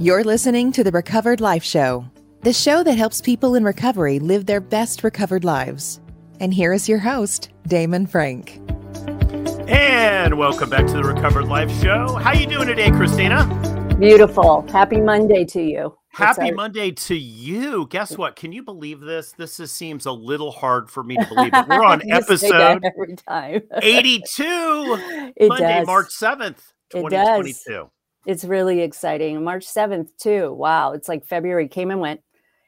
You're listening to the Recovered Life Show, the show that helps people in recovery live their best recovered lives. And here is your host, Damon Frank. And welcome back to the Recovered Life Show. How you doing today, Kristina? Beautiful. Happy Monday to you. Happy Monday to you. Guess what? Can you believe this? This is, seems a little hard for me to believe it. We're on episode every time. 82, It Monday, does. March 7th, It does. 2022. It's really exciting. March 7th, too. Wow. It's like February came and went.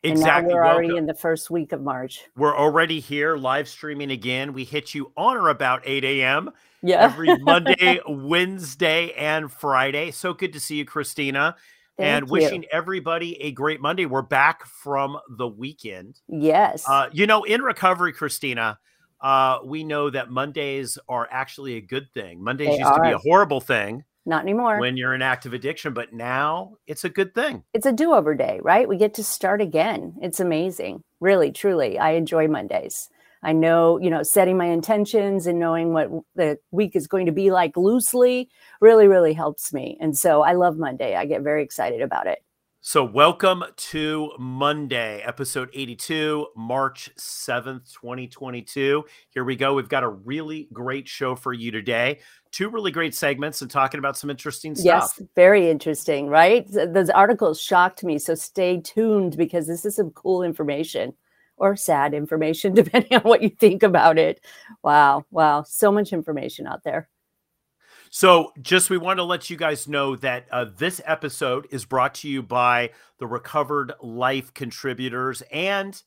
Exactly. And now we're already Welcome. in the first week of March. We're already here live streaming again. We hit you on or about 8 a.m. Yeah. every Monday, Wednesday, and Friday. So good to see you, Kristina. and you. wishing everybody a great Monday. We're back from the weekend. Yes. Uh, you know, in recovery, Kristina, uh, we know that Mondays are actually a good thing. Mondays They used to be a horrible thing Not anymore. when you're in active addiction, but now it's a good thing. it's a do over day, right? We get to start again. It's amazing. Really, truly. I enjoy Mondays. I know, you know, setting my intentions and knowing what the week is going to be like loosely really, really helps me. And so I love Monday. I get very excited about it. So, welcome to Monday, episode 82, March 7th, 2022. Here we go. We've got a really great show for you today. Two really great segments and talking about some interesting stuff. Yes, very interesting, right? Those articles shocked me. So stay tuned because this is some cool information or sad information, depending on what you think about it. Wow. Wow. So much information out there. So, just we want to let you guys know that uh, this episode is brought to you by the Recovered Life contributors and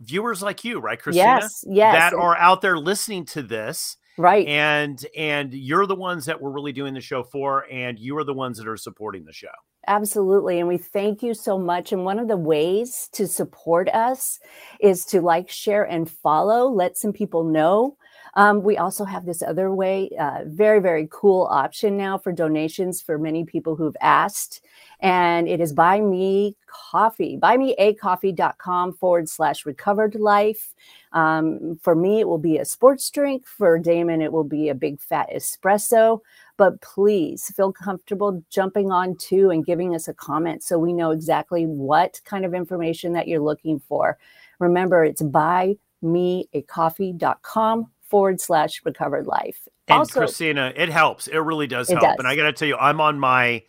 viewers like you, right, Kristina? Yes. Yes. That are out there listening to this, right. and and you're the ones that we're really doing the show for, and you are the ones that are supporting the show. Absolutely. And we thank you so much. And one of the ways to support us is to like, share, and follow. Let some people know. Um, we also have this other way, uh, very, very cool option now for donations for many people who've asked. And it is buy me coffee, buymeacoffee.com forward slash recovered life. Um, for me, it will be a sports drink. For Damon, it will be a big fat espresso but please feel comfortable jumping on to and giving us a comment so we know exactly what kind of information that you're looking for. Remember, it's buymeacoffee.com forward slash recovered life. And also, Kristina, it helps. It really does It help. does. And I got to tell you, I'm on my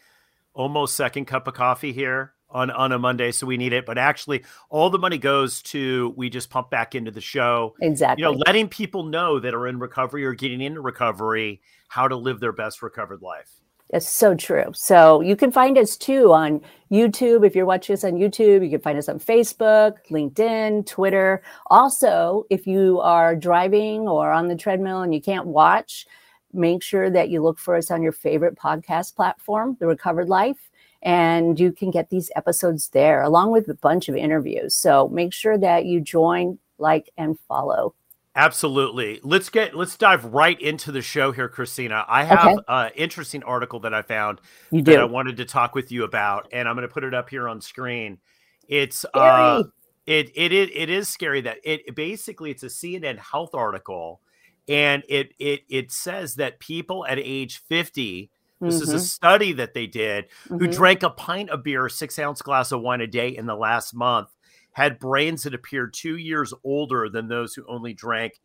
almost second cup of coffee here on on a Monday, so we need it. But actually, all the money goes to we just pump back into the show. exactly. You know, letting people know that are in recovery or getting into recovery how to live their best recovered life. It's so true. So you can find us too on YouTube. If you're watching us on YouTube, you can find us on Facebook, LinkedIn, Twitter. Also, if you are driving or on the treadmill and you can't watch, make sure that you look for us on your favorite podcast platform, The Recovered Life. And you can get these episodes there along with a bunch of interviews. So make sure that you join, like, and follow. Absolutely. Let's get let's dive right into the show here, Kristina. I have Okay. an interesting article that I found You that I wanted to talk with you about, and I'm going to put it up here on screen. It's uh, it it it, it is scary that it basically it's a CNN health article, and it it it says that people at age 50. This is a Mhm, study that they did who mhm. drank a pint of beer, six ounce glass of wine a day in the last month, had brains that appeared two years older than those who only drank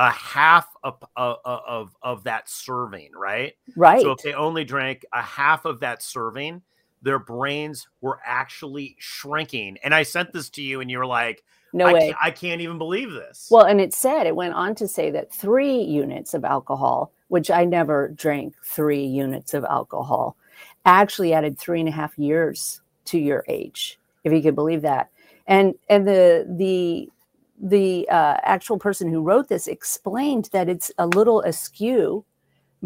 a half of, of, of, of that serving, right? right. So if they only drank a half of that serving, their brains were actually shrinking. And I sent this to you, and you were like, no I, way. can't, I can't even believe this. Well, and it said, it went on to say that three units of alcohol, which I never drank three units of alcohol, actually added three and a half years to your age, if you could believe that. And and the the the uh, actual person who wrote this explained that it's a little askew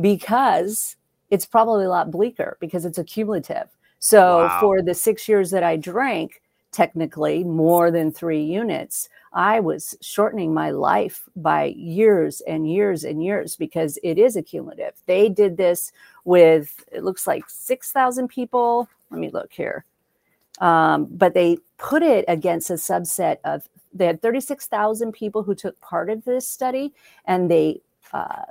because it's probably a lot bleaker because it's accumulative. So Wow. for the six years that I drank, technically more than three units, I was shortening my life by years and years and years because it is accumulative. They did this with, it looks like 6,000 people. Let me look here. Um, but they put it against a subset of, they had 36,000 people who took part of this study and they uh,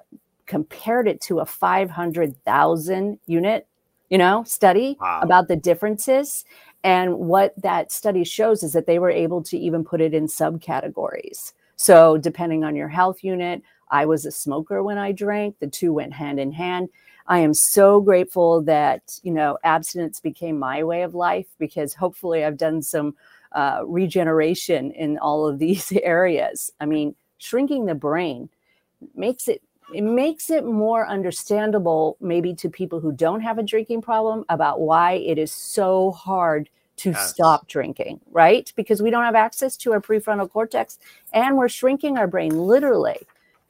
compared it to a 500,000 unit you know, study Wow. about the differences. And what that study shows is that they were able to even put it in subcategories. So, depending on your health unit, I was a smoker when I drank, the two went hand in hand. I am so grateful that, you know, abstinence became my way of life because hopefully I've done some uh, regeneration in all of these areas. I mean, shrinking the brain makes it it makes it more understandable maybe to people who don't have a drinking problem about why it is so hard to Yes. stop drinking, right? Because we don't have access to our prefrontal cortex and we're shrinking our brain literally.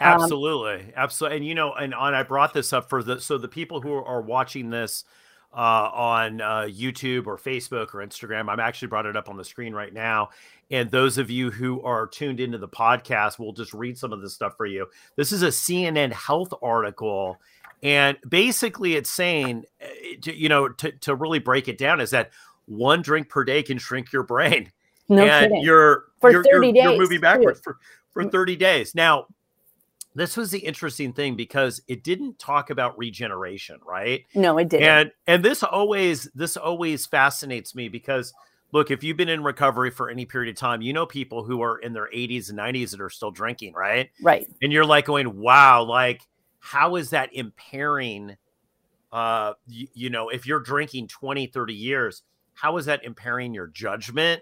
Um, Absolutely, absolutely. And you know, and, and I brought this up for the so the people who are watching this uh, on uh, YouTube or Facebook or Instagram. I'm actually brought it up on the screen right now. And those of you who are tuned into the podcast, we'll just read some of this stuff for you. This is a CNN Health article, and basically, it's saying, uh, to, you know, to to really break it down, is that one drink per day can shrink your brain No and kidding. you're For you're, 30 you're, you're days, moving too. backwards for for Mm. 30 days now this was the interesting thing because it didn't talk about regeneration right? No, it didn't. and and this always this always fascinates me because look if you've been in recovery for any period of time you know people who are in their 80s and 90s that are still drinking right? Right. and you're like going wow like how is that impairing uh you, you know if you're drinking 20 30 years how is that impairing your judgment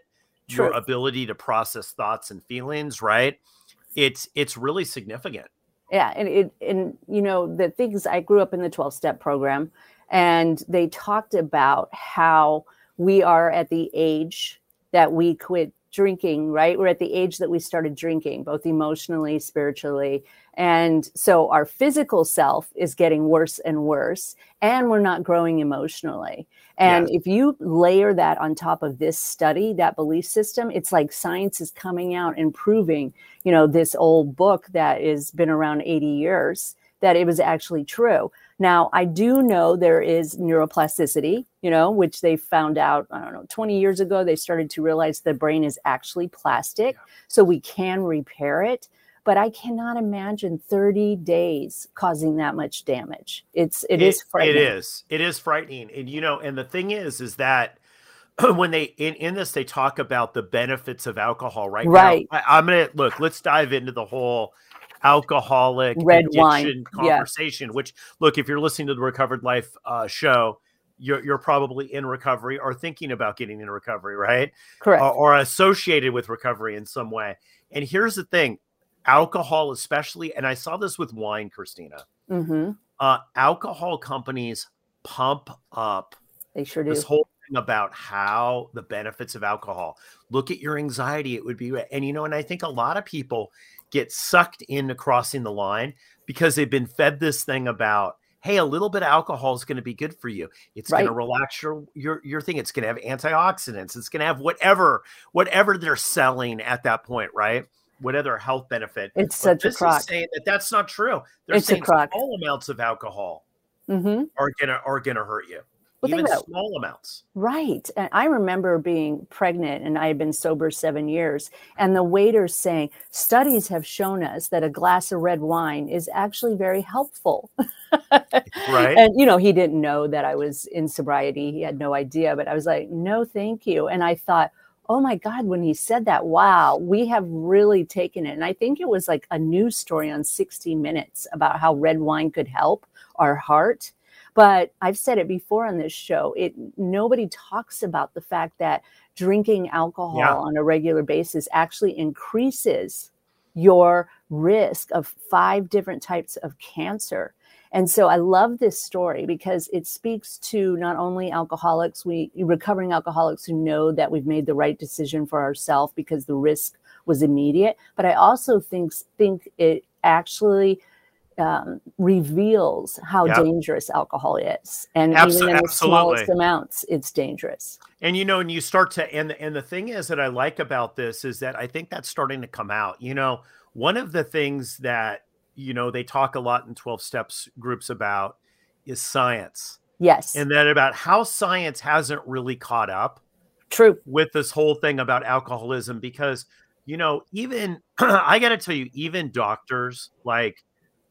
your ability to process thoughts and feelings right? It's it's really significant Yeah, and it and you know the things I grew up in the 12 step program and they talked about how we are at the age that we quit drinking, right? We're at the age that we started drinking both emotionally, spiritually. And so our physical self is getting worse and worse and we're not growing emotionally. And if you layer that on top of this study, that belief system, it's like science is coming out and proving you know this old book that has been around 80 years that it was actually true. Now i do know there is neuroplasticity you know which they found out i don't know 20 years ago they started to realize the brain is actually plastic so we can repair it but i cannot imagine 30 days causing that much damage. It's it is frightening. is. It is frightening. And you know and the thing is is that when they in, in this they talk about the benefits of alcohol right? Now, Right. I, i'm gonna look let's dive into the whole alcoholic Red wine, addiction yeah. conversation which look if you're listening to the recovered life uh, show you're, you're probably in recovery or thinking about getting in recovery right? Correct. Or, or associated with recovery in some way. And here's the thing alcohol especially and i saw this with wine kristina. Hmm uh, alcohol companies pump up they sure do. this whole thing about how the benefits of alcohol. Look at your anxiety it would be and you know and i think a lot of people get sucked into crossing the line because they've been fed this thing about hey a little bit of alcohol is going to be good for you. It's going to relax your your your thing. It's going to have antioxidants. It's going to have whatever whatever they're selling at that point right whatever health benefit It's But such a crock. saying that that's not true they're It's a saying crock. small amounts of alcohol hmm are gonna are gonna hurt you Well, even about small amounts Right. And I remember being pregnant and I had been sober seven years, and the waiter saying, Studies have shown us that a glass of red wine is actually very helpful. right And, you know, he didn't know that I was in sobriety. He had no idea, but I was like, No, thank you. And I thought, Oh my God, when he said that, wow, we have really taken it. And I think it was like a news story on 60 Minutes about how red wine could help our heart but I've said it before on this show. It nobody talks about the fact that drinking alcohol Yeah. on a regular basis actually increases your risk of five different types of cancer. And so I love this story because it speaks to not only alcoholics, we recovering alcoholics who know that we've made the right decision for ourselves because the risk was immediate, but I also think think it actually um, reveals how Yep. dangerous alcohol is, and Abso- even in the smallest amounts, it's dangerous. and you know and you start to and and the thing is that i like about this is that i think that's starting to come out you know one of the things that you know they talk a lot in 12 steps groups about is science Yes, and then about how science hasn't really caught up true. with this whole thing about alcoholism because you know even i got to tell you even doctors like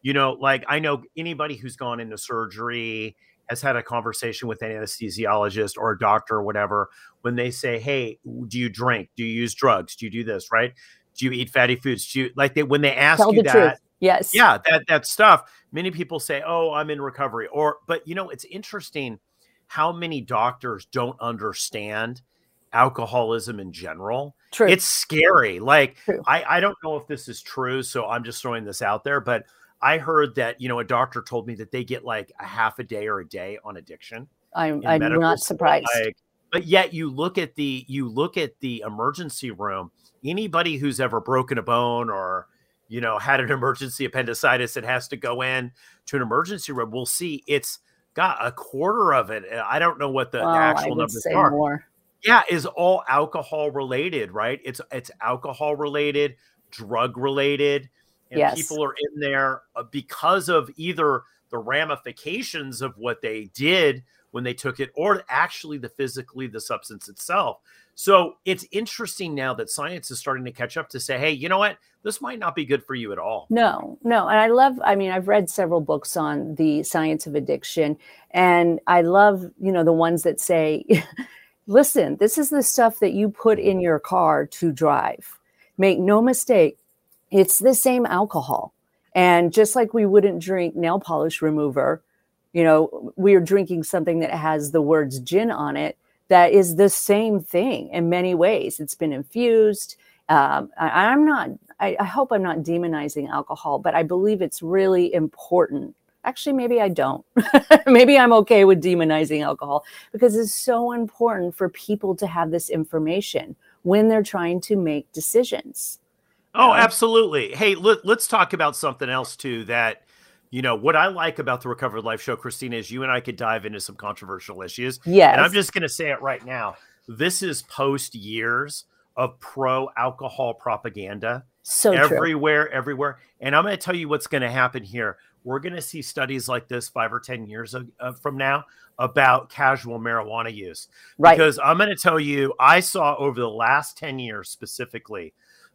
you know like i know anybody who's gone into surgery has had a conversation with an anesthesiologist or a doctor or whatever when they say, "Hey, do you drink? Do you use drugs? Do you do this? Right? Do you eat fatty foods? Do you like they when they ask Tell you the that?" truth. Yes. Yeah, that that stuff. Many people say, "Oh, I'm in recovery," or but you know, it's interesting how many doctors don't understand alcoholism in general. True. It's scary. Like True. I I don't know if this is true, so I'm just throwing this out there, but I heard that, you know, a doctor told me that they get like a half a day or a day on addiction. I'm I'm not school, surprised. like- but yet you look at the you look at the emergency room. Anybody who's ever broken a bone or you know had an emergency appendicitis and has to go in to an emergency room We'll see it's got a quarter of it. I don't know what the, Well, actual numbers are. more. Yeah, is all alcohol related, right? It's it's alcohol related, drug related, and Yes. people are in there uh, because of either the ramifications of what they did when they took it or actually the physically the substance itself. So it's interesting now that science is starting to catch up to say, hey, you know what? This might not be good for you at all. No, no. And I love, I mean, I've read several books on the science of addiction. And I love, you know, the ones that say, listen, this is the stuff that you put in your car to drive. Make no mistake, it's the same alcohol. And just like we wouldn't drink nail polish remover, you know, we are drinking something that has the words gin on it that is the same thing in many ways. It's been infused. Um, I, I'm not, I, I hope I'm not demonizing alcohol, but I believe it's really important. Actually, maybe I don't. maybe I'm okay with demonizing alcohol because it's so important for people to have this information when they're trying to make decisions. Oh, absolutely. Hey, let, let's talk about something else too. That you know what I like about the Recovered Life Show, Kristina, is you and I could dive into some controversial issues. Yes. And I'm just going to say it right now. This is post years of pro alcohol propaganda so true. everywhere, everywhere. And I'm going to tell you what's going to happen here. We're going to see studies like this five or 10 years uh, from now about casual marijuana use. Right. Because I'm going to tell you, I saw over the last 10 years specifically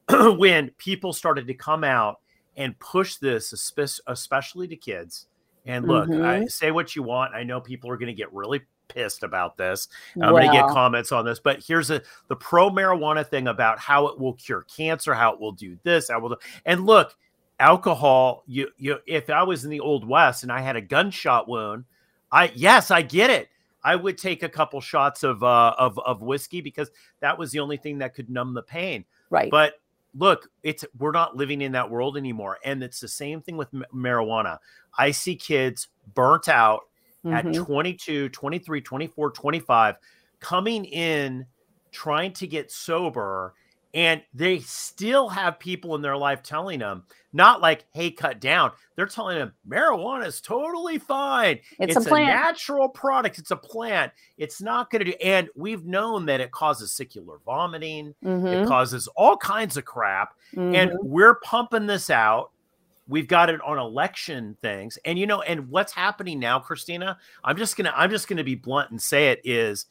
when people started to come out and push this, especially to kids. And look, I Mhm. say what you want. I know people are going to get really pissed about this. I'm going to get comments on this, but here's a the pro marijuana thing about how it will cure cancer, how it will do this, how it will do, and look, alcohol. You you if I was in the old west and I had a gunshot wound, I yes, I get it. I would take a couple shots of uh of of whiskey because that was the only thing that could numb the pain. right. But look, it's we're not living in that world anymore, and it's the same thing with m- marijuana. I see kids burnt out at Mhm. 22, 23, 24, 25 coming in trying to get sober and they still have people in their life telling them not like hey cut down. They're telling them marijuana is totally fine. It's a plant. natural product. It's a plant. It's not going to do and we've known that it causes secular vomiting. It Mhm. causes all kinds of crap. And Mhm. we're pumping this out. We've got it on election things. And you know and what's happening now kristina i'm just gonna i'm just gonna be blunt and say it is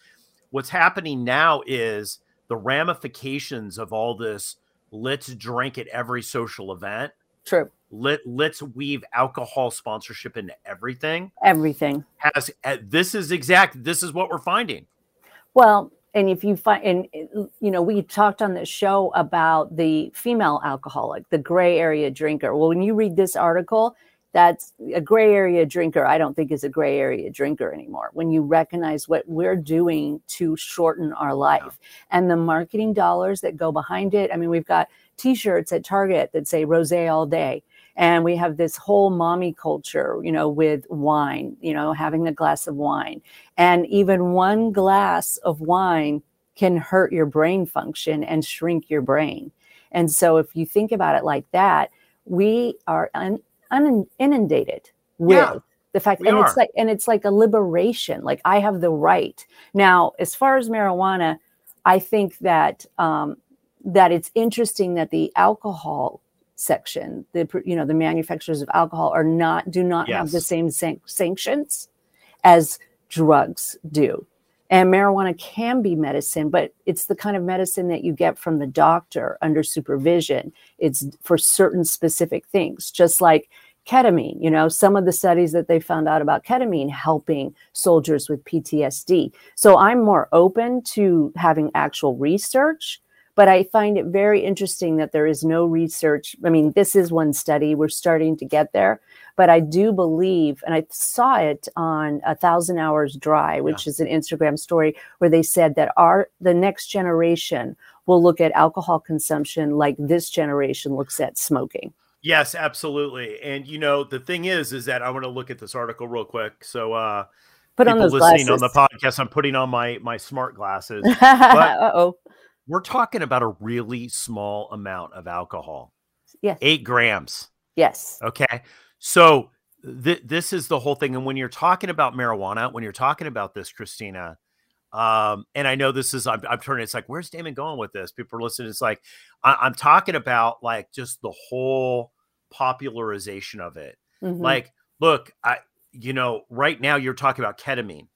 what's happening now is the ramifications of all this let's drink at every social event True. let let's weave alcohol sponsorship into everything Everything. has uh, this is exact this is what we're finding Well, and if you find, and you know, we talked on this show about the female alcoholic, the gray area drinker. Well, when you read this article, that's a gray area drinker. I don't think is a gray area drinker anymore. When you recognize what we're doing to shorten our life and the marketing dollars that go behind it. I mean, we've got T-shirts at Target that say "Rose all day." And we have this whole mommy culture, you know, with wine, you know, having a glass of wine. And even one glass of wine can hurt your brain function and shrink your brain. And so if you think about it like that, we are un, un, inundated with Yeah, the fact and are. it's like and it's like a liberation. Like I have the right. Now, as far as marijuana, I think that um, that it's interesting that the alcohol section, the you know the manufacturers of alcohol are not do not have the same san- sanctions as drugs do. And marijuana can be medicine, but it's the kind of medicine that you get from the doctor under supervision. It's for certain specific things, just like ketamine you know some of the studies that they found out about ketamine helping soldiers with ptsd so i'm more open to having actual research but i find it very interesting that there is no research. I mean this is one study. We're starting to get there but i do believe and i saw it on a thousand hours dry which yeah. is an instagram story where they said that our the next generation will look at alcohol consumption like this generation looks at smoking Yes, absolutely. And you know, the thing is, is that I want to look at this article real quick. So, uh, put on those listening glasses. on the podcast, I'm putting on my my smart glasses. Uh oh, we're talking about a really small amount of alcohol. Yes, eight grams. Yes. Okay. So th- this is the whole thing. And when you're talking about marijuana, when you're talking about this, Kristina, um, and I know this is I'm, I'm, turning. It's like, where's Damon going with this? People are listening. It's like I, I'm talking about like just the whole popularization of it. Mm-hmm. Like, look, I you know, right now you're talking about ketamine.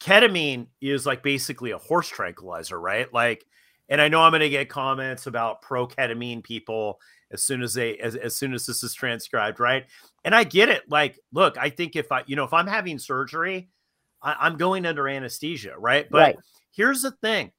Ketamine is like basically a horse tranquilizer, right? Like, and I know I'm going to get comments about pro ketamine people as soon as they as, as soon as this is transcribed, right? And I get it. Like, look, I think if I, you know, if I'm having surgery, I, am going under anesthesia, right? But right. here's the thing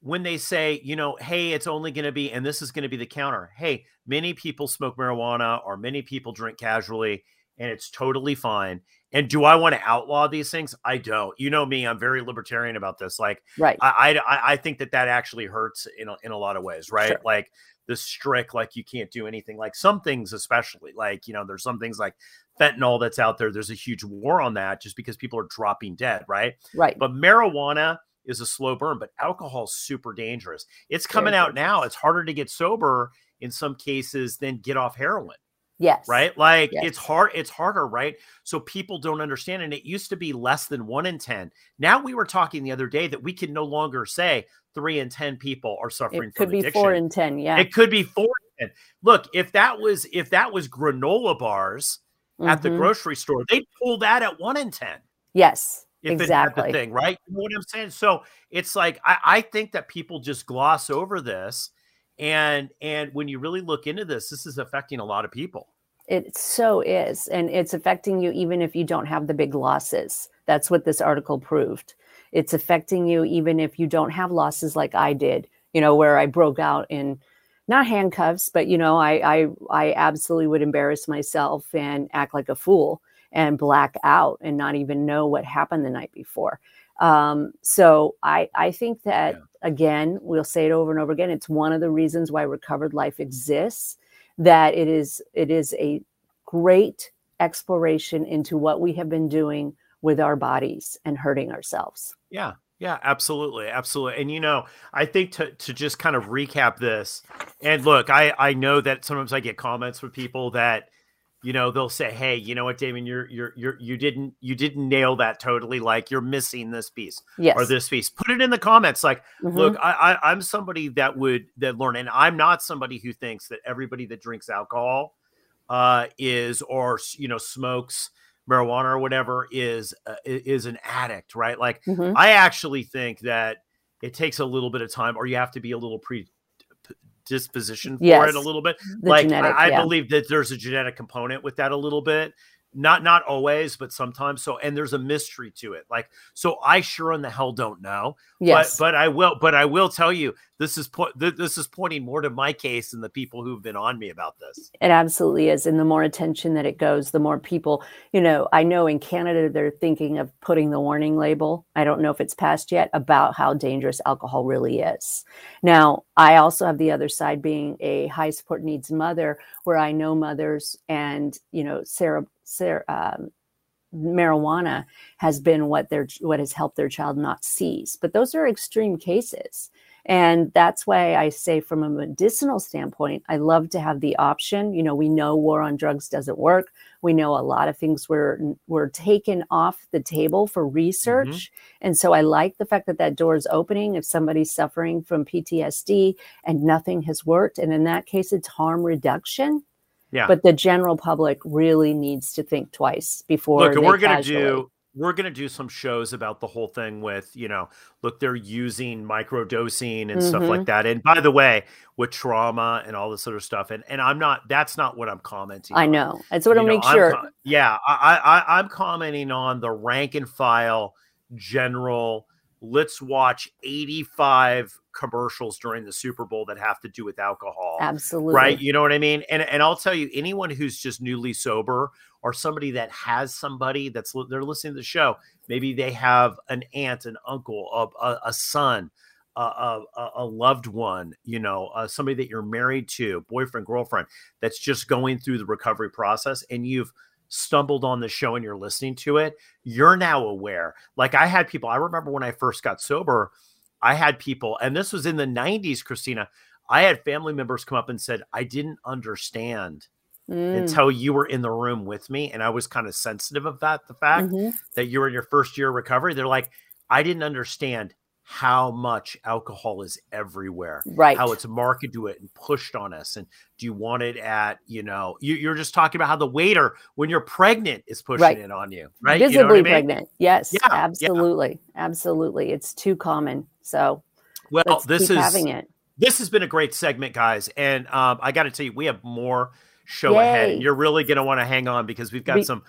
when they say, you know, hey, it's only going to be, and this is going to be the counter. Hey, many people smoke marijuana or many people drink casually, and it's totally fine. And do I want to outlaw these things? I don't. You know me; I'm very libertarian about this. Like, right? I I, I think that that actually hurts in a, in a lot of ways, right? Sure. Like the strict, like you can't do anything. Like some things, especially, like you know, there's some things like fentanyl that's out there. There's a huge war on that just because people are dropping dead, right? Right. But marijuana is a slow burn, but alcohol is super dangerous. It's coming out now. It's harder to get sober in some cases than get off heroin. Yes. Right? Like yes. it's hard, it's harder, right? So people don't understand. And it used to be less than one in 10. Now we were talking the other day that we can no longer say three in 10 people are suffering it could be addiction. four in 10. Yeah. It could be four in 10. Look, if that was if that was granola bars, mm-hmm. at the mm-hmm. grocery store, they'd pull that at one in 10. Yes. If exactly. the thing, right? You know what I'm saying? So it's like I, I think that people just gloss over this. And and when you really look into this, this is affecting a lot of people. It so is. And it's affecting you even if you don't have the big losses. That's what this article proved. It's affecting you even if you don't have losses like I did, you know, where I broke out in not handcuffs, but you know, I I I absolutely would embarrass myself and act like a fool and black out and not even know what happened the night before. Um, so I I think that yeah. again, we'll say it over and over again. It's one of the reasons why recovered life exists. That it is it is a great exploration into what we have been doing with our bodies and hurting ourselves. Yeah, yeah, absolutely, absolutely. And you know, I think to to just kind of recap this, and look, I I know that sometimes I get comments from people that, you know, they'll say, "Hey, you know what, Damon, you're you're you're you didn't you didn't nail that totally. Like you're missing this piece yes. or this piece." Put it in the comments. Like, mm-hmm. look, I, I I'm somebody that would that learn, and I'm not somebody who thinks that everybody that drinks alcohol uh is or you know smokes marijuana or whatever is uh, is an addict, right? Like mm-hmm. I actually think that it takes a little bit of time, or you have to be a little pre disposition for yes. it a little bit. The like genetic, I, I yeah. believe that there's a genetic component with that a little bit not not always but sometimes so and there's a mystery to it like so i sure in the hell don't know yes. but but i will but i will tell you this is po- th- this is pointing more to my case than the people who've been on me about this. It absolutely is and the more attention that it goes the more people you know i know in canada they're thinking of putting the warning label i don't know if it's passed yet about how dangerous alcohol really is. Now i also have the other side being a high support needs mother where i know mothers and you know sarah um, marijuana has been what their what has helped their child not seize. But those are extreme cases. And that's why i say from a medicinal standpoint i love to have the option. You know we know war on drugs doesn't work. We know a lot of things were were taken off the table for research. Mm-hmm. and so i like the fact that that door is opening if somebody's suffering from ptsd and nothing has worked. And in that case it's harm reduction yeah. But the general public really needs to think twice before. Look, we're going to do we're going to do some shows about the whole thing with, you know, look, they're using microdosing and mm-hmm. stuff like mm-hmm. that. And by the way, with trauma and all this other stuff, and and I'm not, that's not what I'm commenting. I know. On. That's what I make sure. I'm, yeah, I, I I'm commenting on the rank and file general. Let's watch 85 commercials during the Super Bowl that have to do with alcohol. Absolutely. Right. You know what I mean? And and I'll tell you, anyone who's just newly sober or somebody that has somebody that's they're listening to the show, maybe they have an aunt, an uncle, a, a, a son, a, a, a, loved one, you know, uh, somebody that you're married to, boyfriend, girlfriend, that's just going through the recovery process, and you've stumbled on the show and you're listening to it, you're now aware. Like I had people, I remember when I first got sober I had people, and this was in the 90s, Kristina. I had family members come up and said, I didn't understand mm. until you were in the room with me. And I was kind of sensitive of that, the fact mm-hmm. that you were in your first year of recovery. They're like, I didn't understand how much alcohol is everywhere, right? How it's marketed to it and pushed on us. And do you want it at, you know, you, are just talking about how the waiter, when you're pregnant, is pushing right. it on you, right? Visibly you know I mean? pregnant. Yes, yeah, absolutely. Yeah. Absolutely. It's too common. So, well, this is having it. This has been a great segment, guys. And um, I got to tell you, we have more show Yay. ahead. And you're really going to want to hang on because we've got we- some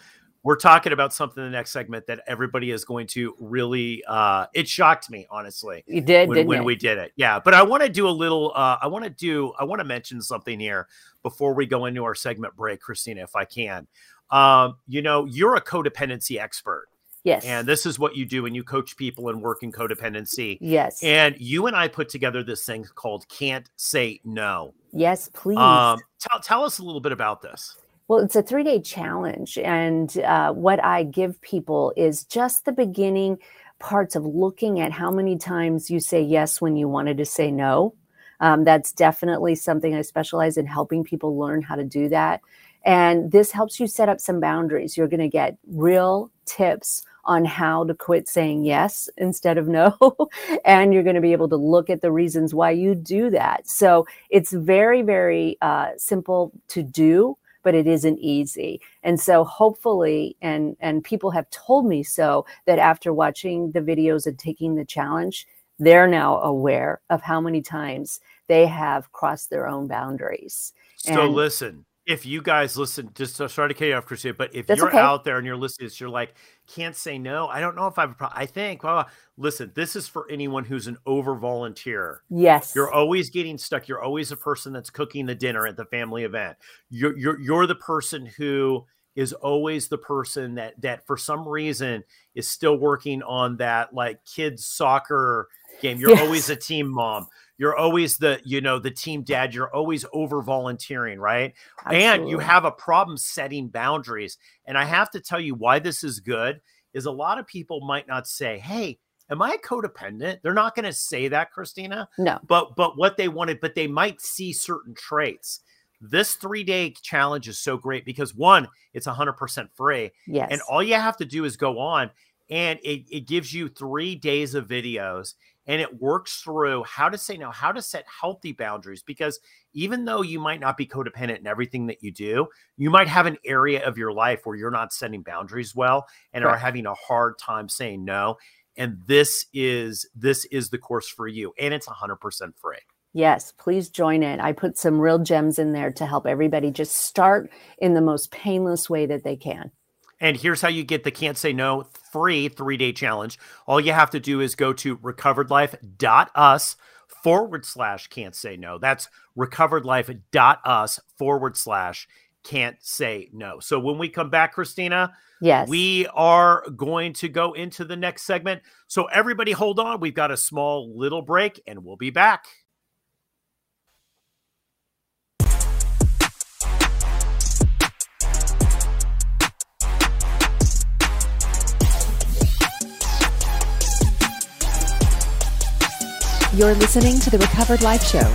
we're talking about something in the next segment that everybody is going to really uh it shocked me honestly you did when, when we did it yeah but i want to do a little uh i want to do i want to mention something here before we go into our segment break kristina if i can um you know you're a codependency expert Yes. And this is what you do when you coach people and work in codependency. Yes. And you and I put together this thing called Can't Say No. Yes, please. Um, tell, tell us a little bit about this. Well, it's a three day challenge. And uh, what I give people is just the beginning parts of looking at how many times you say yes when you wanted to say no. Um, that's definitely something I specialize in helping people learn how to do that. And this helps you set up some boundaries. You're going to get real tips on how to quit saying yes instead of no. and you're going to be able to look at the reasons why you do that. So it's very, very uh, simple to do but it isn't easy. And so hopefully, and and people have told me so that after watching the videos and taking the challenge, they're now aware of how many times they have crossed their own boundaries. So and, listen, if you guys listen, just to start to cut you off, Kristina, but if you're okay. out there and you're listening, you're like, can't say no. I don't know if I've, I think, well, listen, this is for anyone who's an over volunteer. Yes. You're always getting stuck. You're always a person that's cooking the dinner at the family event. You're, you're, you're the person who is always the person that, that for some reason is still working on that like kids soccer game. You're yes. always a team mom you're always the you know the team dad you're always over volunteering right? Absolutely. and you have a problem setting boundaries. And i have to tell you why this is good is a lot of people might not say hey am i codependent? They're not going to say that kristina no. but but what they wanted but they might see certain traits. This three day challenge is so great because one it's 100% free yes. and all you have to do is go on and it, it gives you three days of videos and it works through how to say no, how to set healthy boundaries. Because even though you might not be codependent in everything that you do, you might have an area of your life where you're not setting boundaries well and right. are having a hard time saying no. And this is this is the course for you, and it's 100% free. Yes, please join it. I put some real gems in there to help everybody just start in the most painless way that they can. And here's how you get the Can't Say No free three day challenge. All you have to do is go to recoveredlife.us forward slash can't say no. That's recoveredlife.us forward slash can't say no. So when we come back, Kristina, yes, we are going to go into the next segment. So everybody hold on. We've got a small little break and we'll be back. You're listening to the Recovered Life Show.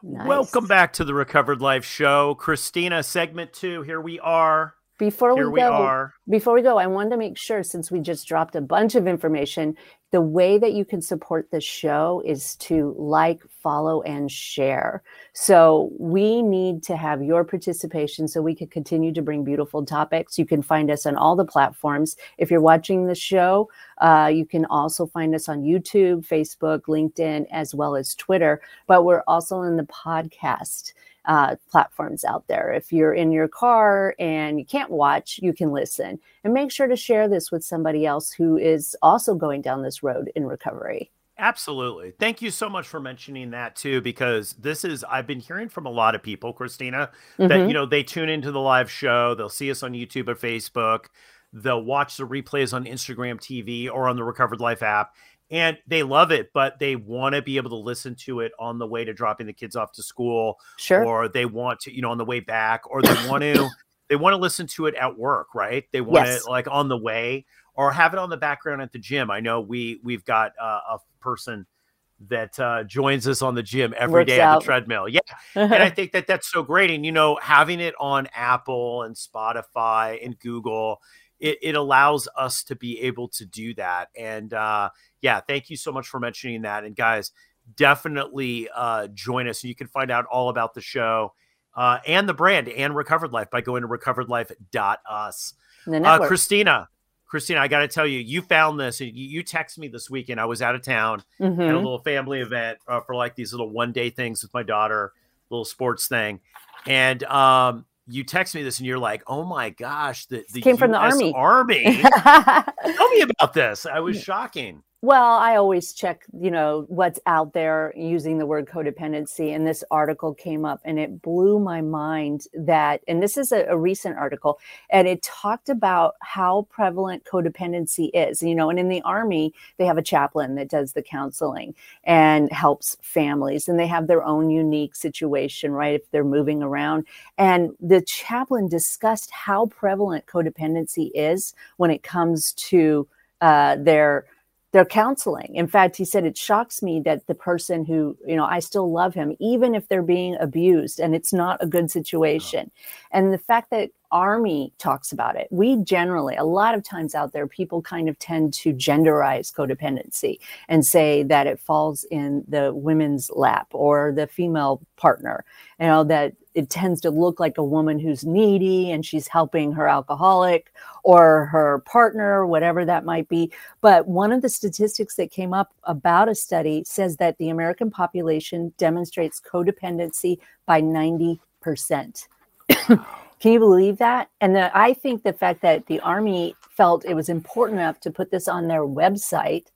Nice. Welcome back to the Recovered Life Show. Kristina, segment two. Here we are. Before Here we go, before we go, I wanted to make sure since we just dropped a bunch of information, the way that you can support the show is to like, follow, and share. So we need to have your participation so we can continue to bring beautiful topics. You can find us on all the platforms. If you're watching the show, uh, you can also find us on YouTube, Facebook, LinkedIn, as well as Twitter. But we're also in the podcast uh, platforms out there. If you're in your car and you can't watch, you can listen. And make sure to share this with somebody else who is also going down this road in recovery. Absolutely. Thank you so much for mentioning that too, because this is, I've been hearing from a lot of people, Kristina, that, Mhm. you know, they tune into the live show, they'll see us on YouTube or Facebook, they'll watch the replays on Instagram TV or on the Recovered Life app, and they love it, but they want to be able to listen to it on the way to dropping the kids off to school, Sure. or they want to, you know, on the way back, or they want to, they want to listen to it at work, right? They want Yes. it like on the way or have it on the background at the gym. I know we we've got uh, a person that uh, joins us on the gym every Works day at out. the treadmill. Yeah, and I think that that's so great. And you know, having it on Apple and Spotify and Google, it, it allows us to be able to do that. And uh, yeah, thank you so much for mentioning that. And guys, definitely uh, join us. You can find out all about the show. Uh, and the brand and recovered life by going to recoveredlife.us uh. Kristina, Kristina, I got to tell you, you found this. You, you texted me this weekend. I was out of town at a little family event uh, for like these little one day things with my daughter, little sports thing, and um, you text me this, and you're like, "Oh my gosh, the, the came from the Army." Army. Tell me about this. I was shocking. Well, I always check, you know, what's out there using the word codependency. And this article came up and it blew my mind that, and this is a, a recent article, and it talked about how prevalent codependency is. You know, and in the Army, they have a chaplain that does the counseling and helps families, and they have their own unique situation, right? If they're moving around. And the chaplain discussed how prevalent codependency is when it comes to uh, their their counseling. In fact, he said it shocks me that the person who, you know, I still love him, even if they're being abused and it's not a good situation. And the fact that Army talks about it, we generally, a lot of times out there, people kind of tend to genderize codependency and say that it falls in the women's lap or the female partner, you know, that it tends to look like a woman who's needy and she's helping her alcoholic or her partner, whatever that might be. But one of the statistics that came up about a study says that the American population demonstrates codependency by 90%. Can you believe that? And the, I think the fact that the Army felt it was important enough to put this on their website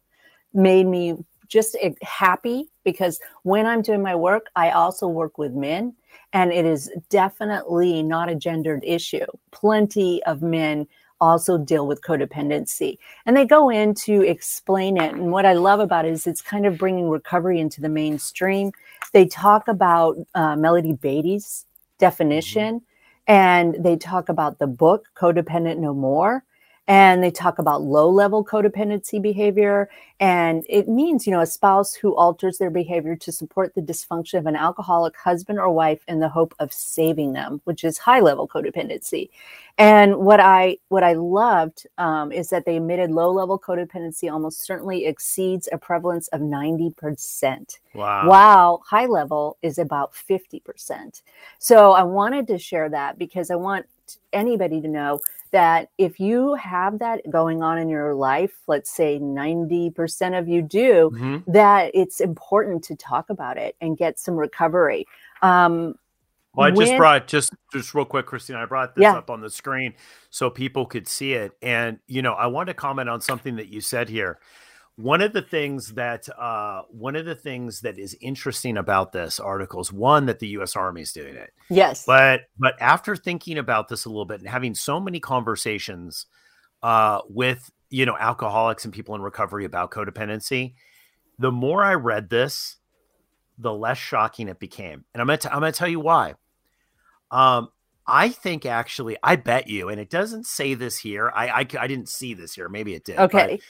made me just eh, happy because when I'm doing my work, I also work with men, and it is definitely not a gendered issue. Plenty of men also deal with codependency. And they go in to explain it. And what i love about it is it's kind of bringing recovery into the mainstream. They talk about uh, melody beattie's definition and they talk about the book codependent no more and they talk about low level codependency behavior and it means you know a spouse who alters their behavior to support the dysfunction of an alcoholic husband or wife in the hope of saving them which is high level codependency and what i what i loved um, is that they admitted low level codependency almost certainly exceeds a prevalence of 90% Wow. while high level is about 50%. So I wanted to share that because I want anybody to know that if you have that going on in your life, let's say 90% of you do, Mhm. that it's important to talk about it and get some recovery. Um, Well, I just when- brought just just real quick, Christine. I brought this Yeah. up on the screen so people could see it. And you know, I want to comment on something that you said here. One of the things that uh, one of the things that is interesting about this article is one that the U.S. Army is doing it, yes. but but after thinking about this a little bit and having so many conversations uh, with you know alcoholics and people in recovery about codependency, the more I read this, the less shocking it became. And I'm gonna t- I'm gonna tell you why. Um, I think actually, I bet you, and it doesn't say this here. I I didn't see this here. Maybe it did. but okay.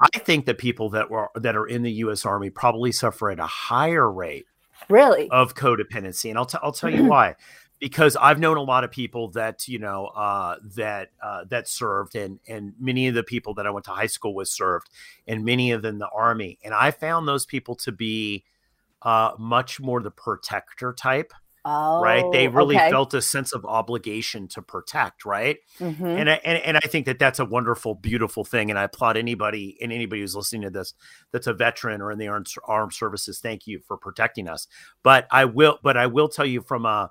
I think that people that were that are in the U.S. Army probably suffer at a higher rate Really? of codependency, and I'll t- I'll tell you why. because I've known a lot of people that you know uh, that uh, that served, and and many of the people that I went to high school with served, and many of them the army, and I found those people to be uh, much more the protector type. Oh, right they really okay. felt a sense of obligation to protect right Mhm. and, I, and and I think that that's a wonderful, beautiful thing. And I applaud anybody and anybody who's listening to this that's a veteran or in the armed, armed services. Thank you for protecting us. But I will, but I will tell you from a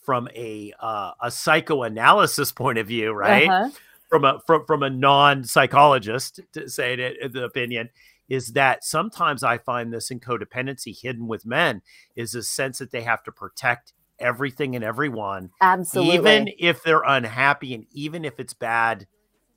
from a uh, a psychoanalysis point of view, right? Uh-huh. From a from from a non psychologist to say it, the opinion is that sometimes I find this in codependency hidden with men is a sense that they have to protect everything and everyone Absolutely. even if they're unhappy and even if it's bad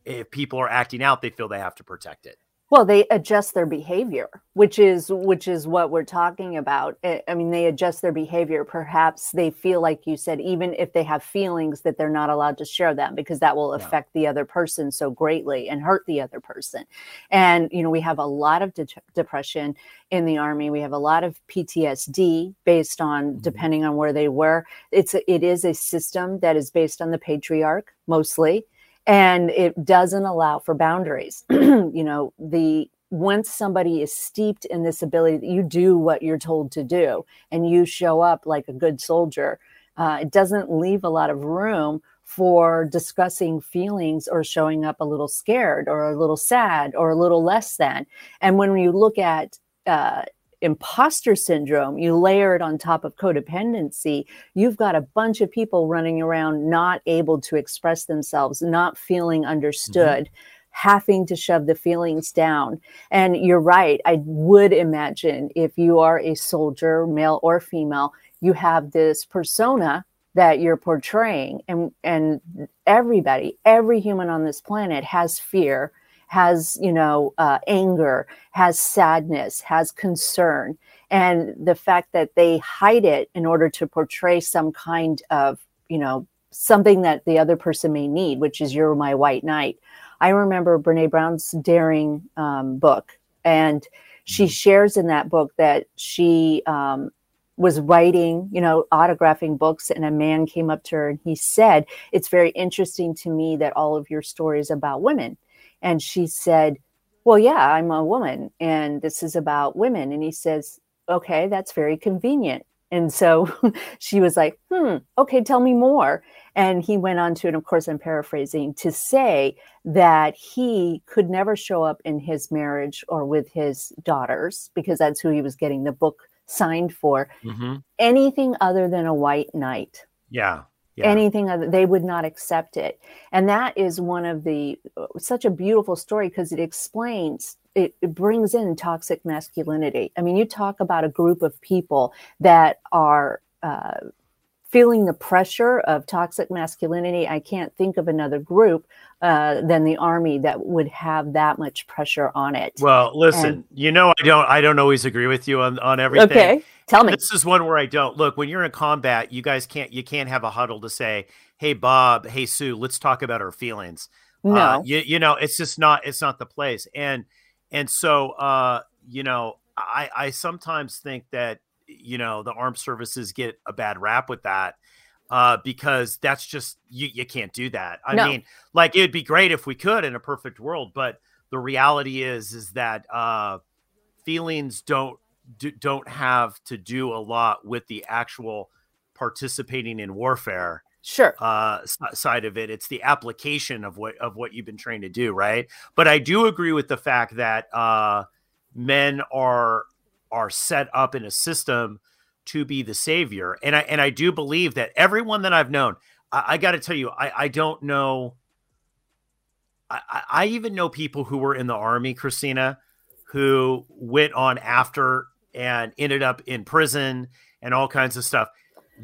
if people are acting out they feel they have to protect it Well, they adjust their behavior, which is which is what we're talking about. I mean, they adjust their behavior. Perhaps they feel like you said, even if they have feelings that they're not allowed to share them because that will Yeah. affect the other person so greatly and hurt the other person. And you know, we have a lot of de- depression in the army. We have a lot of PTSD based on Mhm. depending on where they were. It's a, it is a system that is based on the patriarch mostly and it doesn't allow for boundaries. You know the once somebody is steeped in this ability that you do what you're told to do and you show up like a good soldier uh, it doesn't leave a lot of room for discussing feelings or showing up a little scared or a little sad or a little less than. And when you look at uh, imposter syndrome you layer it on top of codependency you've got a bunch of people running around not able to express themselves, not feeling mm-hmm. understood, having to shove the feelings down. And you're right. I would imagine if you are a soldier, male or female, you have this persona that you're portraying and and everybody every human on this planet has fear has you know uh, anger has sadness has concern and the fact that they hide it in order to portray some kind of you know something that the other person may need which is you're my white knight. I remember brené brown's daring um, book and she shares in that book that she um, was writing you know autographing books and a man came up to her and he said it's very interesting to me that all of your stories about women and she said well yeah i'm a woman and this is about women and he says okay, that's very convenient. And so she was like, hmm, okay, tell me more. And he went on to, and of course, I'm paraphrasing, to say that he could never show up in his marriage or with his daughters because that's who he was getting the book signed for. mm-hmm. Anything other than a white knight yeah yeah. anything other they would not accept it. And that is one of the such a beautiful story because it explains it, it brings in toxic masculinity. I mean you talk about a group of people that are uh, feeling the pressure of toxic masculinity. I can't think of another group uh, than the army that would have that much pressure on it. Well listen you know i don't i don't always agree with you on on everything. Okay tell me. This is one where i don't. Look when you're in combat you guys can't you can't have a huddle to say hey bob hey sue let's talk about our feelings. No. uh, you, you know it's just not it's not the place. And and so uh you know i i sometimes think that you know the armed services get a bad rap with that uh because that's just you you can't do that. I No. mean like it'd be great if we could in a perfect world but the reality is is that uh feelings don't do, don't have to do a lot with the actual participating in warfare sure. uh side of it. It's the application of what of what you've been trained to do right? But i do agree with the fact that uh men are are set up in a system to be the savior. And i and i do believe that everyone that i've known i, I got to tell you i i don't know I, I I even know people who were in the army kristina who went on after and ended up in prison and all kinds of stuff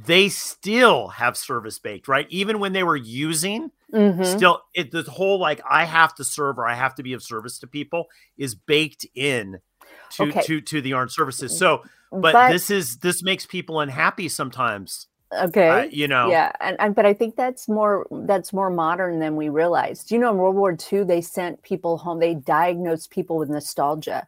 they still have service baked, right? Even when they were using, Mhm. still it the whole like I have to serve or I have to be of service to people is baked in to Okay. to to the armed services. So, but, But- this is this makes people unhappy sometimes. okay Uh, you know, yeah and, and but i think that's more that's more modern than we realized you know in world war ii they sent people home they diagnosed people with nostalgia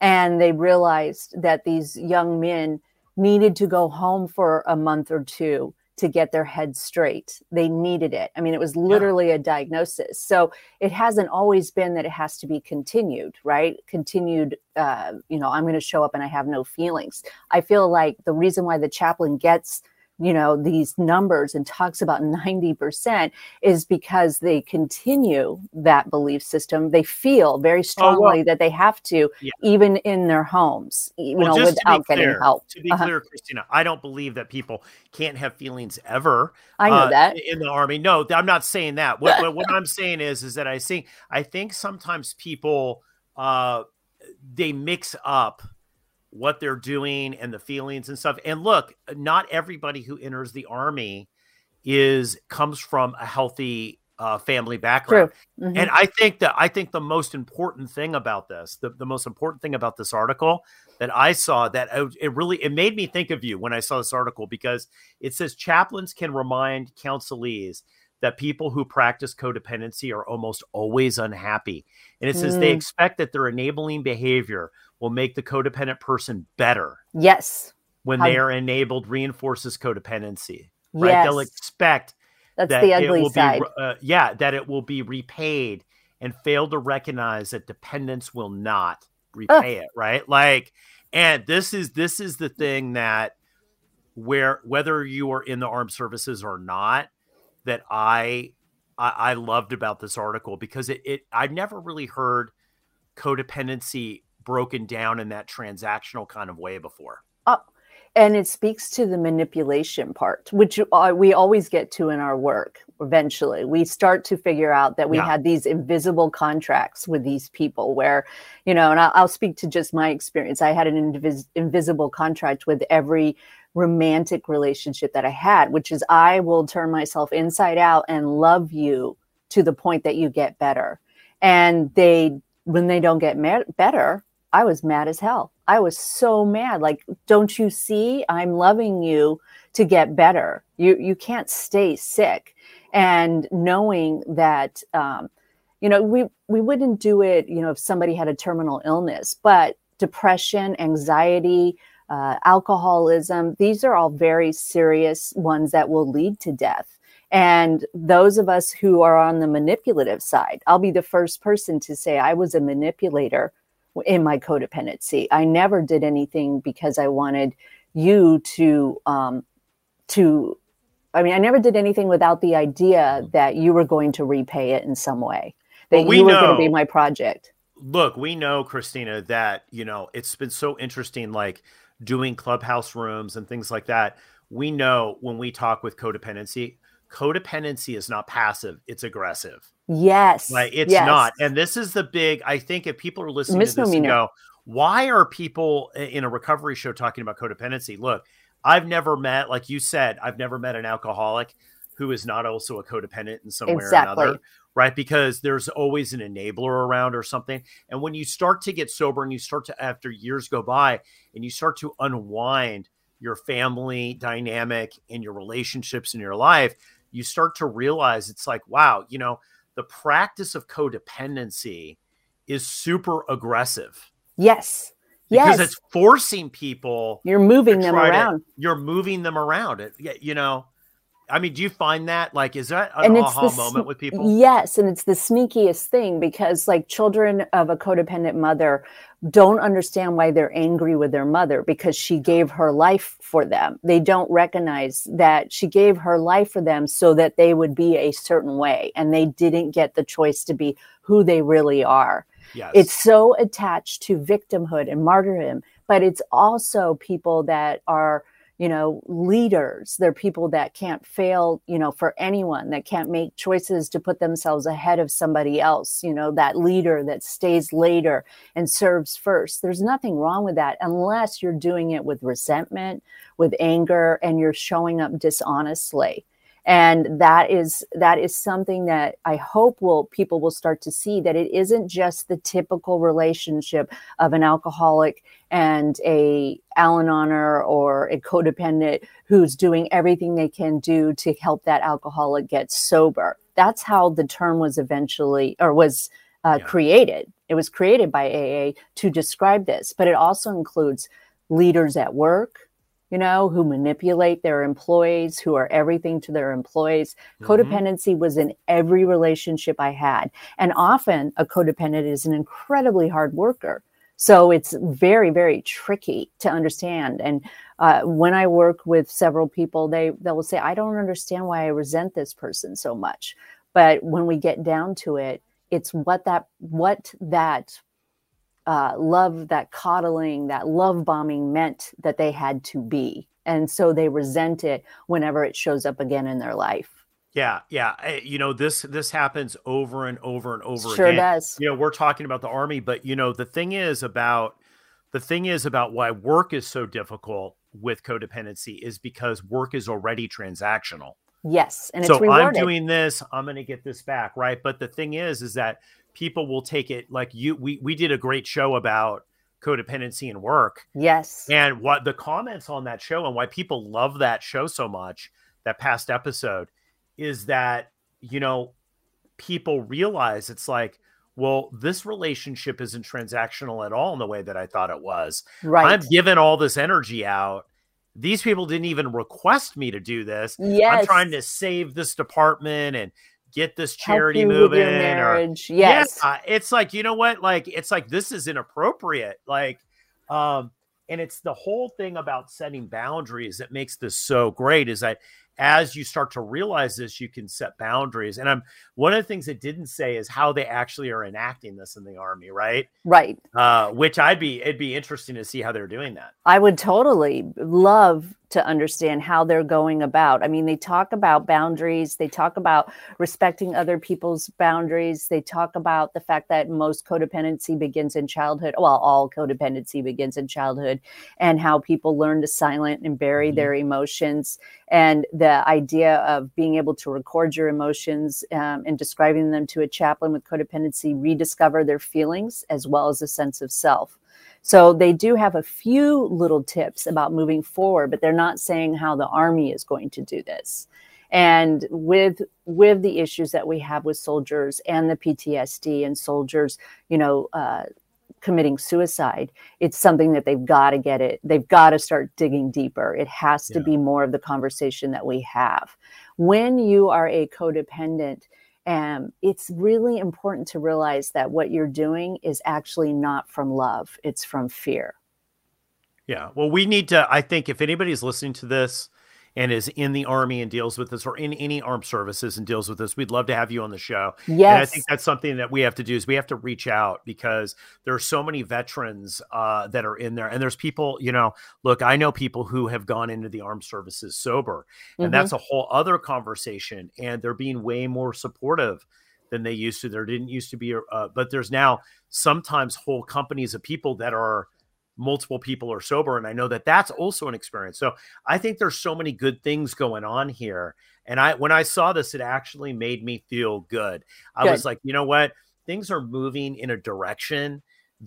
and they realized that these young men needed to go home for a month or two to get their head straight. They needed it. I mean, it was literally yeah. a diagnosis. So it hasn't always been that it has to be continued, right? Continued, uh, you know, I'm going to show up and I have no feelings. I feel like the reason why the chaplain gets you know these numbers and talks about 90% is because they continue that belief system. They feel very strongly oh, well, that they have to yeah. even in their homes you well, know without getting clear, help. to be uh-huh. clear kristina i don't believe that people can't have feelings ever i know uh, that. in the army. No i'm not saying that. What, what, what i'm saying is is that i think i think sometimes people uh they mix up what they're doing and the feelings and stuff. And look, not everybody who enters the army is comes from a healthy uh, family background. Mm-hmm. And I think that I think the most important thing about this, the, the most important thing about this article that I saw that it really it made me think of you when I saw this article because it says chaplains can remind counselees that people who practice codependency are almost always unhappy. And it says mm. they expect that their enabling behavior will make the codependent person better. Yes. When How... they are enabled, reinforces codependency. Right. Yes. They'll expect that's that the ugly side. Be, uh, yeah, that it will be repaid and fail to recognize that dependence will not repay Ugh. it. Right. Like, and this is this is the thing that where whether you are in the armed services or not, that I I, I loved about this article because it, it I've never really heard codependency broken down in that transactional kind of way before. Uh, and it speaks to the manipulation part, which uh, we always get to in our work. Eventually, we start to figure out that we yeah. had these invisible contracts with these people where, you know, and I'll, I'll speak to just my experience. I had an invis- invisible contract with every romantic relationship that I had, which is I will turn myself inside out and love you to the point that you get better. And they, when they don't get better, I was mad as hell. I was so mad. Like, don't you see? I'm loving you to get better. You you can't stay sick. And knowing that, um, you know, we we wouldn't do it. You know, if somebody had a terminal illness, but depression, anxiety, uh, alcoholism, these are all very serious ones that will lead to death. And those of us who are on the manipulative side, I'll be the first person to say I was a manipulator in my codependency. I never did anything because I wanted you to um, to. I mean, I never did anything without the idea that you were going to repay it in some way. That well, we you were know, going to be my project. Look, we know, Kristina, that you know it's been so interesting, like doing clubhouse rooms and things like that. We know when we talk with codependency, codependency is not passive; it's aggressive. Yes. Like it's yes. not. And this is the big, I think if people are listening to this and go, why are people in a recovery show talking about codependency? Look, I've never met, like you said, I've never met an alcoholic who is not also a codependent in some exactly. way or another, right? Because there's always an enabler around or something. And when you start to get sober and you start to, after years go by, and you start to unwind your family dynamic and your relationships in your life, you start to realize it's like, wow, you know, the practice of codependency is super aggressive. Yes. Because yes. it's forcing people. You're moving them around. To, you're moving them around. It, you know, I mean, do you find that like is that an and aha the, moment with people? Yes, and it's the sneakiest thing because like children of a codependent mother don't understand why they're angry with their mother because she gave her life for them. They don't recognize that she gave her life for them so that they would be a certain way and they didn't get the choice to be who they really are. Yes. It's so attached to victimhood and martyrdom, but it's also people that are you know leaders. They're people that can't fail you know for anyone that can't make choices to put themselves ahead of somebody else you know that leader that stays later and serves first. There's nothing wrong with that unless you're doing it with resentment with anger and you're showing up dishonestly and that is that is something that i hope will people will start to see that it isn't just the typical relationship of an alcoholic and a al-anoner or a codependent who's doing everything they can do to help that alcoholic get sober that's how the term was eventually or was uh, yeah. created it was created by aa to describe this but it also includes leaders at work you know, who manipulate their employees, who are everything to their employees. Mm-hmm. Codependency was in every relationship I had. And often a codependent is an incredibly hard worker. So it's very, very tricky to understand. And uh, when I work with several people, they they will say, "I don't understand why I resent this person so much." But when we get down to it, it's what that what that uh, love, that coddling, that love bombing meant that they had to be. And so they resent it whenever it shows up again in their life. Yeah, yeah. Eh, you know, this this happens over and over and over sure again. does. You know, we're talking about the army, but you know, the thing is about the thing is about why work is so difficult with codependency is because work is already transactional. Yes, and it's so I'm doing this, I'm going to get this back, right? But the thing is, is that people will take it like you we we did a great show about codependency and work. Yes. And what the comments on that show and why people love that show so much, that past episode, is that, you know, people realize it's like, well, this relationship isn't transactional at all in the way that I thought it was. Right. I'm giving all this energy out. These people didn't even request me to do this. Yes. I'm trying to save this department and get this charity moving or yes yeah, it's like you know what like it's like this is inappropriate like um and it's the whole thing about setting boundaries that makes this so great is that as you start to realize this, you can set boundaries. And I'm one of the things it didn't say is how they actually are enacting this in the army, right? Right. Uh, which I'd be it'd be interesting to see how they're doing that. I would totally love to understand how they're going about. I mean, they talk about boundaries, they talk about respecting other people's boundaries, they talk about the fact that most codependency begins in childhood. Well, all codependency begins in childhood, and how people learn to silent and bury mm-hmm. their emotions. And the idea of being able to record your emotions um, and describing them to a chaplain with codependency, rediscover their feelings as well as a sense of self. So they do have a few little tips about moving forward, but they're not saying how the army is going to do this. And with with the issues that we have with soldiers and the PTSD and soldiers, you know, uh, committing suicide, it's something that they've got to get it. They've got to start digging deeper. It has to yeah. be more of the conversation that we have. When you are a codependent, and it's really important to realize that what you're doing is actually not from love, it's from fear. Yeah. Well, we need to, I think if anybody's listening to this and is in the army and deals with this or in any armed services and deals with this, we'd love to have you on the show. Yes. And I think that's something that we have to do is we have to reach out because there are so many veterans uh, that are in there. And there's people, you know, look, I know people who have gone into the armed services sober, and mm-hmm. that's a whole other conversation. And they're being way more supportive than they used to. There didn't used to be, uh, but there's now sometimes whole companies of people that are multiple people are sober and i know that that's also an experience. So i think there's so many good things going on here and i when i saw this it actually made me feel good. I good. was like you know what? Things are moving in a direction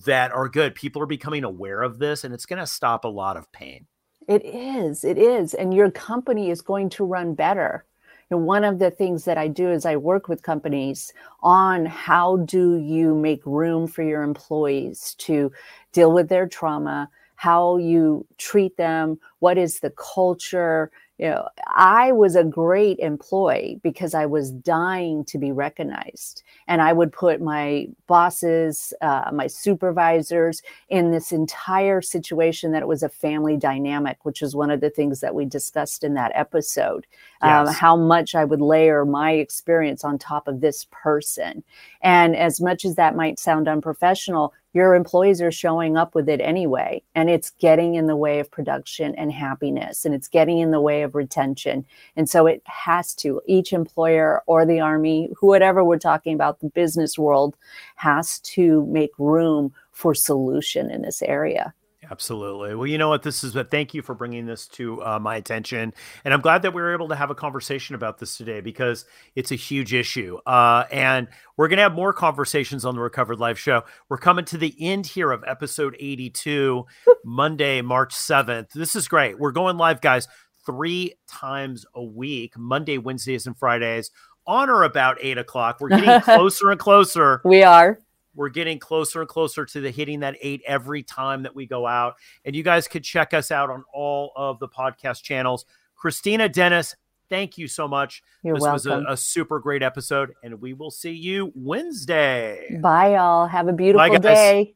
that are good. People are becoming aware of this and it's going to stop a lot of pain. It is it is and your company is going to run better one of the things that I do is I work with companies on how do you make room for your employees to deal with their trauma, how you treat them, what is the culture, you know, I was a great employee because I was dying to be recognized. And I would put my bosses, uh, my supervisors in this entire situation that it was a family dynamic, which is one of the things that we discussed in that episode. Um, yes. Um, how much I would layer my experience on top of this person. And as much as that might sound unprofessional, your employees are showing up with it anyway. And it's getting in the way of production and happiness, and it's getting in the way of retention. And so it has to, each employer or the Army, whoever we're talking about, the business world has to make room for solution in this area. Absolutely. Well, you know what? This is a thank you for bringing this to uh, my attention. And I'm glad that we were able to have a conversation about this today because it's a huge issue. Uh, and we're going to have more conversations on the Recovered Life show. We're coming to the end here of episode 82, Monday, March 7th. This is great. We're going live, guys, three times a week Monday, Wednesdays, and Fridays on or about eight o'clock. We're getting closer and closer. We are We're getting closer and closer to the hitting that eight every time that we go out. And you guys could check us out on all of the podcast channels. Kristina Dennis, thank you so much. You're this welcome. was a, a, super great episode, and we will see you Wednesday. Bye, y'all. Have a beautiful Bye, day.